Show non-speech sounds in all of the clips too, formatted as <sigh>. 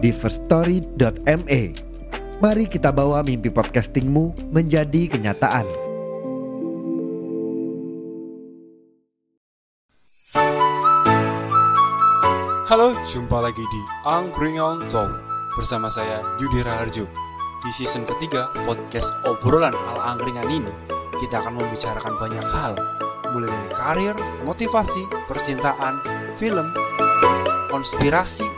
di firststory.me. Mari kita bawa mimpi podcastingmu menjadi kenyataan. Halo, jumpa lagi di Angkringan Talk bersama saya Yudi Raharjo. Di season ketiga podcast obrolan ala angkringan ini, kita akan membicarakan banyak hal, mulai dari karir, motivasi, percintaan, film, konspirasi,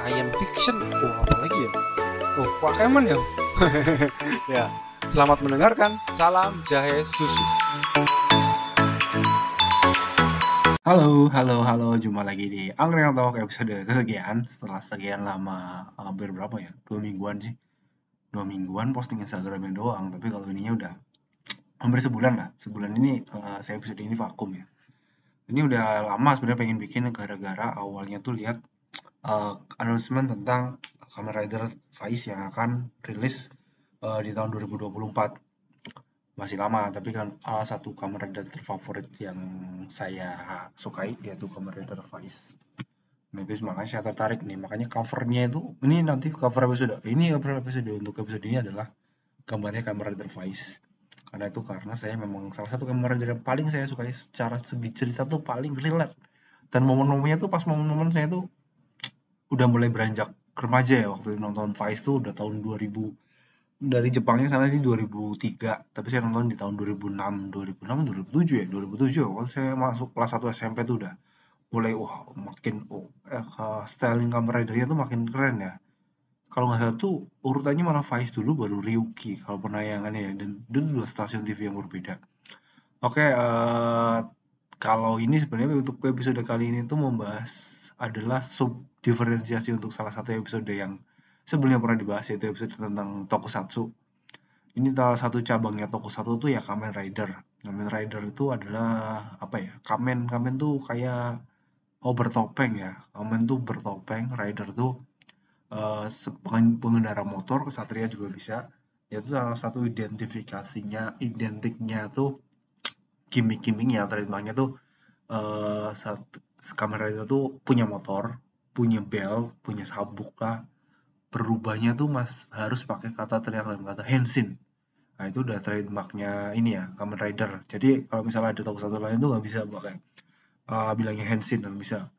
science fiction, oh apa lagi ya? Oh, Pokemon ya? <laughs> ya, selamat mendengarkan. Salam jahe susu. Halo, halo, halo, jumpa lagi di Angkringan Talk episode kesekian setelah sekian lama, hampir berapa ya? Dua mingguan sih. Dua mingguan posting Instagramnya doang, tapi kalau ininya udah hampir sebulan lah. Sebulan ini uh, saya episode ini vakum ya. Ini udah lama sebenarnya pengen bikin gara-gara awalnya tuh lihat uh, announcement tentang Kamen Rider Vice yang akan rilis uh, di tahun 2024 masih lama tapi kan uh, satu Kamen Rider terfavorit yang saya sukai yaitu Kamen Rider Vice. Nah itu makanya saya tertarik nih. Makanya covernya itu ini nanti cover episode ini cover episode untuk episode ini adalah gambarnya Kamen Rider Vice. Karena itu karena saya memang salah satu Kamen Rider yang paling saya sukai secara segi cerita tuh paling relate. Dan momen-momennya tuh pas momen-momen saya tuh udah mulai beranjak remaja ya waktu nonton Vice tuh udah tahun 2000 dari Jepangnya sana sih 2003 tapi saya nonton di tahun 2006 2006 2007 ya 2007 waktu saya masuk kelas 1 SMP tuh udah mulai wah makin oh, eh, styling Kamen Rider-nya tuh makin keren ya. Kalau nggak salah tuh urutannya malah Vice dulu baru Ryuki kalau penayangannya ya dan itu dua stasiun TV yang berbeda. Oke uh, kalau ini sebenarnya untuk episode kali ini tuh membahas adalah sub diferensiasi untuk salah satu episode yang sebelumnya pernah dibahas yaitu episode tentang tokusatsu. Ini salah satu cabangnya tokusatsu tuh ya Kamen Rider. Kamen Rider itu adalah apa ya? Kamen Kamen tuh kayak oh bertopeng ya. Kamen tuh bertopeng, Rider tuh uh, pengendara motor, kesatria juga bisa. Yaitu salah satu identifikasinya, identiknya tuh gimmick-gimmicknya, trademarknya tuh uh, satu Kamen Rider tuh punya motor, punya bel, punya sabuk lah, berubahnya tuh mas harus pakai kata teriak dalam kata Henshin. Nah itu udah trademarknya ini ya Kamen Rider. Jadi kalau misalnya ada toko satu lain tuh nggak bisa pakai uh, bilangnya Henshin dan bisa.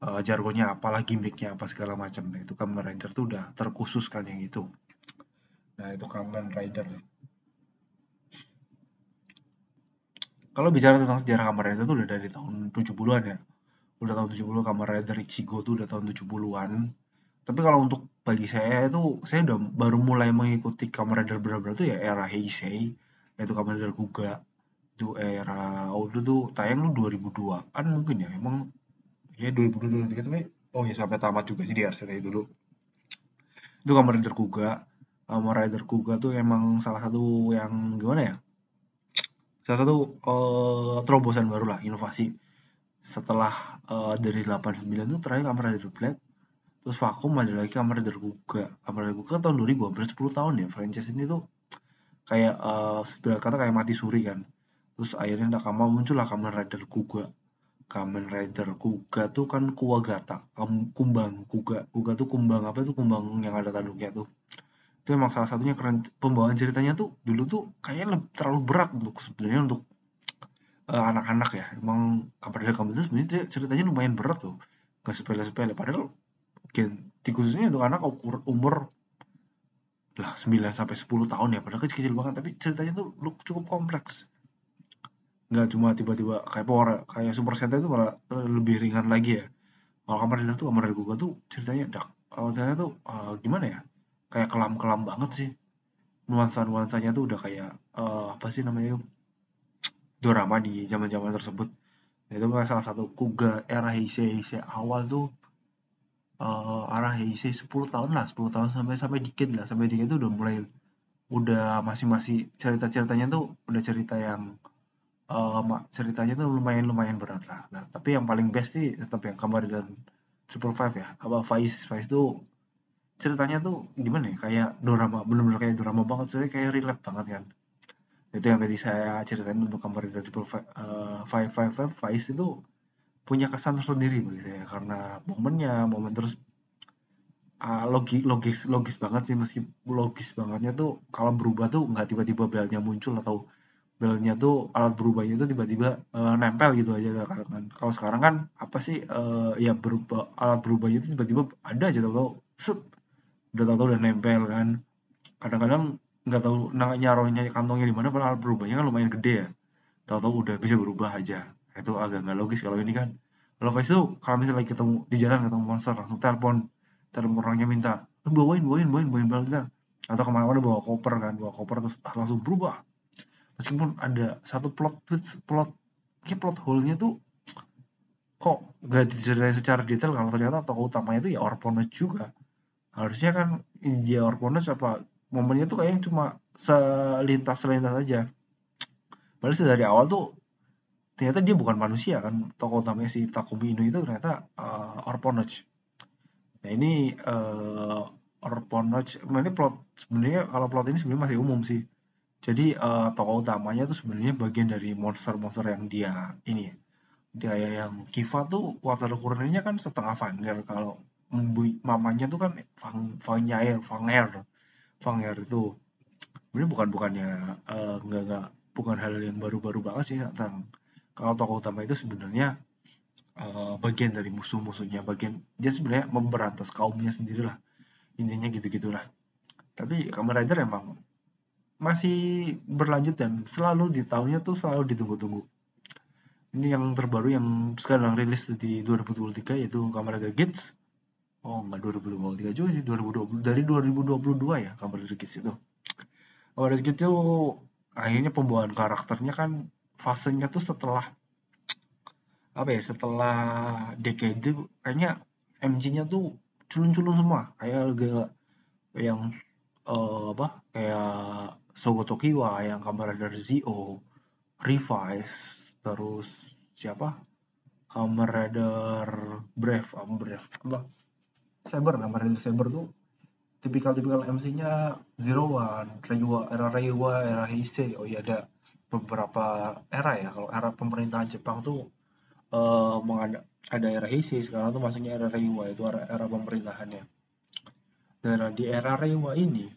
Uh, jargonnya apalah gimmicknya apa segala macam. Nah itu Kamen Rider tuh udah terkhususkan yang itu. Nah itu Kamen Rider. Kalau bicara tentang sejarah Kamen Rider tuh udah dari tahun 70-an ya udah tahun 70 Kamen Rider Ichigo tuh udah tahun 70-an tapi kalau untuk bagi saya itu saya udah baru mulai mengikuti Kamen Rider benar-benar tuh ya era Heisei yaitu Kamen Rider Kuga itu era oh itu tuh tayang lu 2002 kan mungkin ya emang ya 2002 2003 tapi oh ya sampai tamat juga sih di RCTI dulu. Itu Kamen Rider Kuga Kamen Rider Kuga tuh emang salah satu yang gimana ya? Salah satu uh, terobosan baru lah inovasi setelah uh, dari 89 tuh terakhir Kamen Rider Black. Terus vakum ada lagi kamar Rider Guga kamar Rider Guga tahun 2000 hampir 10 tahun ya franchise ini tuh kayak uh, kata kayak mati suri kan. Terus akhirnya Nakama muncullah Kamen Rider Kuga. Kamen Rider Kuga tuh kan Kuwagata kumbang Kuga. Kuga tuh kumbang apa tuh? Kumbang yang ada tanduknya tuh. Itu emang salah satunya keren. Pembawaan ceritanya tuh dulu tuh kayaknya terlalu berat untuk sebenarnya untuk anak-anak uh, ya. Emang Rider Kamen itu sebenarnya ceritanya lumayan berat tuh. Gak sepele-sepele. Padahal di khususnya untuk anak ukur umur lah 9 sampai 10 tahun ya. Padahal kecil-kecil banget. Tapi ceritanya tuh cukup kompleks. Nggak cuma tiba-tiba kayak power kayak super sentai itu malah lebih ringan lagi ya. Kalau kamar Rider tuh kamar Rider tuh ceritanya dak kalau saya tuh uh, gimana ya? Kayak kelam-kelam banget sih. Nuansa-nuansanya tuh udah kayak uh, apa sih namanya drama di zaman-zaman tersebut. Itu salah satu kuga era Heisei Heisei awal tuh uh, arah Heisei 10 tahun lah 10 tahun sampai sampai dikit lah. Sampai dikit itu udah mulai udah masih-masih cerita-ceritanya tuh udah cerita yang uh, ceritanya tuh lumayan lumayan berat lah. Nah tapi yang paling best sih tetap yang kamar dan Triple Five ya. Apa Vice Vice tuh ceritanya tuh gimana ya? Kayak drama bener-bener kayak drama banget. Sih kayak relate banget kan itu yang tadi saya ceritain untuk kamar dan Triple Five Five Five Five itu punya kesan tersendiri bagi saya. Karena momennya momen terus uh, logis logis logis banget sih. Meski logis bangetnya tuh kalau berubah tuh nggak tiba-tiba belnya muncul atau belnya tuh alat berubahnya tuh tiba-tiba uh, nempel gitu aja kan. Kalau sekarang kan apa sih uh, ya berubah alat berubahnya itu tiba-tiba ada aja tau set udah tau udah nempel kan. Kadang-kadang nggak tahu nyaronya kantongnya di mana padahal berubahnya kan lumayan gede ya. Tahu-tahu udah bisa berubah aja. Itu agak nggak logis kalau ini kan. Kalau Vice tuh kalau misalnya ketemu di jalan ketemu monster langsung telepon. Telepon orangnya minta bawain bawain bawain bawain bawain kita atau ke mana-mana bawa koper kan bawa koper terus ah, langsung berubah. Meskipun ada satu plot twist plot kayak plot hole-nya tuh kok gak diceritain secara detail kalau ternyata tokoh utamanya itu ya Orponage juga. Harusnya kan dia Orponage apa momennya tuh kayaknya cuma selintas selintas aja. Padahal dari awal tuh ternyata dia bukan manusia kan tokoh utamanya si Takumi Inu itu ternyata uh, Orponage nah ini uh, Orponage ini plot sebenarnya kalau plot ini sebenarnya masih umum sih. Jadi uh, tokoh utamanya tuh sebenarnya bagian dari monster-monster yang dia ini dia yang Kiva tuh water current kan setengah Fanger kalau mamanya tuh kan Fang Fanyair Fanger Fanger itu ini bukan bukannya uh, nggak nggak bukan hal yang baru-baru banget sih tentang kalau tokoh utama itu sebenarnya uh, bagian dari musuh-musuhnya bagian dia sebenarnya memberantas kaumnya sendiri lah intinya gitu gitulah tapi Kamen Rider emang masih berlanjut dan selalu di tahunnya tuh selalu ditunggu-tunggu. Ini yang terbaru yang sekarang rilis di 2023 yaitu Kamen Rider Kids. Oh, enggak 2023 juga sih, 2020 dari 2022 ya Rider Kids itu. Rider Kids itu akhirnya pembawaan karakternya kan fasenya tuh setelah apa ya setelah dekade kayaknya MG-nya tuh culun-culun semua kayak agak yang uh, apa kayak Sogo Tokiwa yang Kamen Rider Zio, Revise, terus siapa? Rider Brave, apa Brave, apa? Saber, Rider Saber tuh tipikal-tipikal MC-nya Zero One, Reiwa, era Reiwa, era Heisei, oh iya ada beberapa era ya, kalau era pemerintahan Jepang tuh uh, ada era Heisei, sekarang tuh masuknya era Reiwa, itu era, era pemerintahannya. Dan di era Reiwa ini,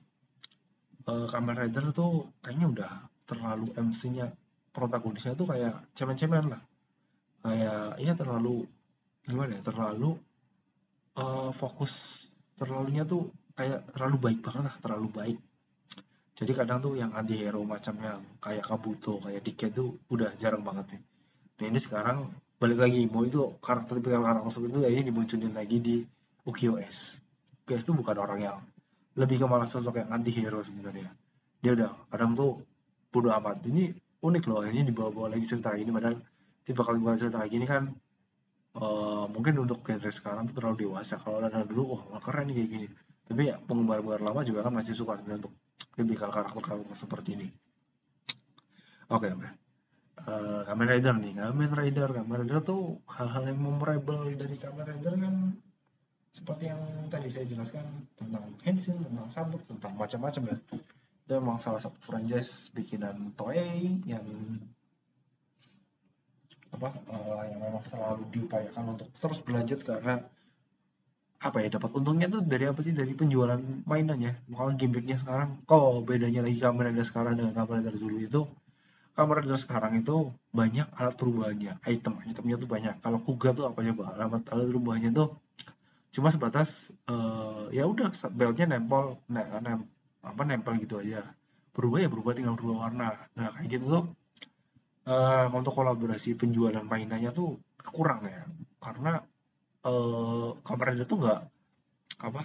uh, Kamen Rider tuh kayaknya udah terlalu MC-nya protagonisnya tuh kayak cemen-cemen lah. Kayak ya terlalu gimana ya terlalu uh, fokus terlalunya tuh kayak terlalu baik banget lah terlalu baik. Jadi kadang tuh yang anti hero macam yang kayak Kabuto kayak Dike tuh udah jarang banget nih. Nah ini sekarang balik lagi mau itu karakter karakter seperti itu ini dimunculin lagi di UKOS UKOS tuh bukan orang yang lebih ke malah sosok yang anti hero sebenarnya. Dia udah kadang tuh bodo amat. Ini unik loh ini dibawa-bawa lagi cerita ini padahal tipe kali cerita kayak gini kan uh, mungkin untuk genre sekarang tuh terlalu dewasa kalau ada dulu wah keren nih kayak gini tapi ya penggemar-penggemar lama juga kan masih suka sebenarnya untuk tipikal karakter-karakter seperti ini oke okay, oke okay. Uh, Kamen Rider nih, Kamen Rider, Kamen Rider tuh hal-hal yang memorable dari Kamen Rider kan seperti yang tadi saya jelaskan tentang Henshin, tentang Sabuk, tentang macam-macam ya. Itu memang salah satu franchise bikinan Toei yang apa uh, yang memang selalu diupayakan untuk terus berlanjut karena apa ya dapat untungnya tuh dari apa sih dari penjualan mainannya makanya gimmicknya sekarang kok bedanya lagi kamera Rider sekarang dengan kamera Rider dulu itu kamera Rider sekarang itu banyak alat perubahannya. Item itemnya tuh banyak. Kalau Kuga tuh apa coba? Alat alat perubahannya tuh cuma sebatas uh, ya udah beltnya nempel ne nem apa nempel gitu aja. Berubah ya berubah tinggal berubah warna. Nah kayak gitu tuh uh, untuk kolaborasi penjualan mainannya tuh kurang ya. Karena uh, kamera itu tuh nggak apa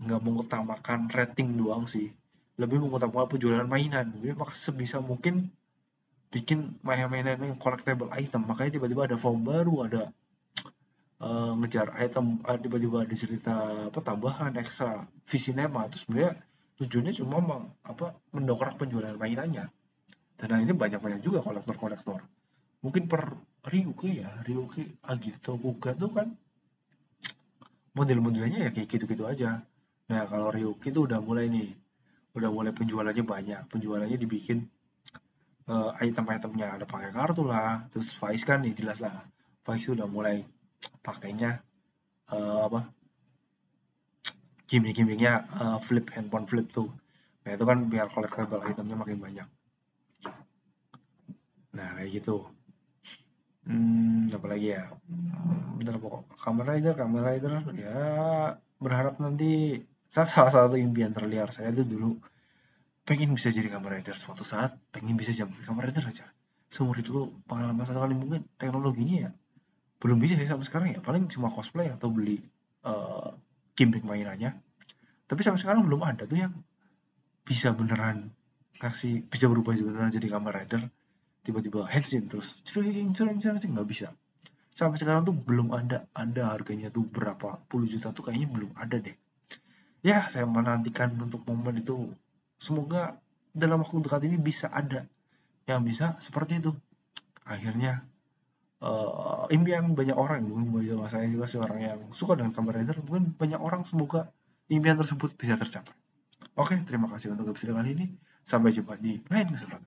nggak uh, mengutamakan rating doang sih. Lebih mengutamakan penjualan mainan. Jadi maka sebisa mungkin bikin mainan-mainan yang collectible item. Makanya tiba-tiba ada form baru ada uh, ngejar item tiba-tiba ada cerita apa tambahan ekstra visinema itu sebenarnya tujuannya cuma meng, apa mendongkrak penjualan mainannya dan ini banyak banyak juga kolektor-kolektor. Mungkin per Ryuki ya Ryuki Agito Kuga tuh kan model-modelnya ya kayak gitu-gitu aja. Nah kalau Ryuki tuh udah mulai nih udah mulai penjualannya banyak. Penjualannya dibikin uh, item-itemnya. Ada pakai kartu lah terus Vice kan nih jelas lah. Vice udah mulai pakainya uh, apa gimmick-gimmicknya uh, flip handphone flip tuh. Nah itu kan biar collectible itemnya makin banyak nah kayak gitu. Hmm apa lagi ya? Bener pokok Kamen Rider Kamen Rider ya berharap nanti salah satu impian terliar saya itu dulu pengen bisa jadi Kamen Rider suatu saat pengen bisa jadi Kamen Rider aja. Seumur itu pengalaman satu kali mungkin teknologinya ya belum bisa sih sampai sekarang ya. Paling cuma cosplay atau beli uh, gimmick mainannya. Tapi sampai sekarang belum ada tuh yang bisa beneran kasih bisa berubah beneran jadi Kamen Rider tiba-tiba henshin terus cering cering cering nggak bisa. Sampai sekarang tuh belum ada ada harganya tuh berapa puluh juta tuh kayaknya belum ada deh. Ya saya menantikan untuk momen itu. Semoga dalam waktu dekat ini bisa ada yang bisa seperti itu. Akhirnya uh, impian banyak orang mungkin bagi saya juga seorang yang suka dengan Kamen Rider mungkin banyak orang semoga impian tersebut bisa tercapai. Oke terima kasih untuk episode kali ini. Sampai jumpa di lain kesempatan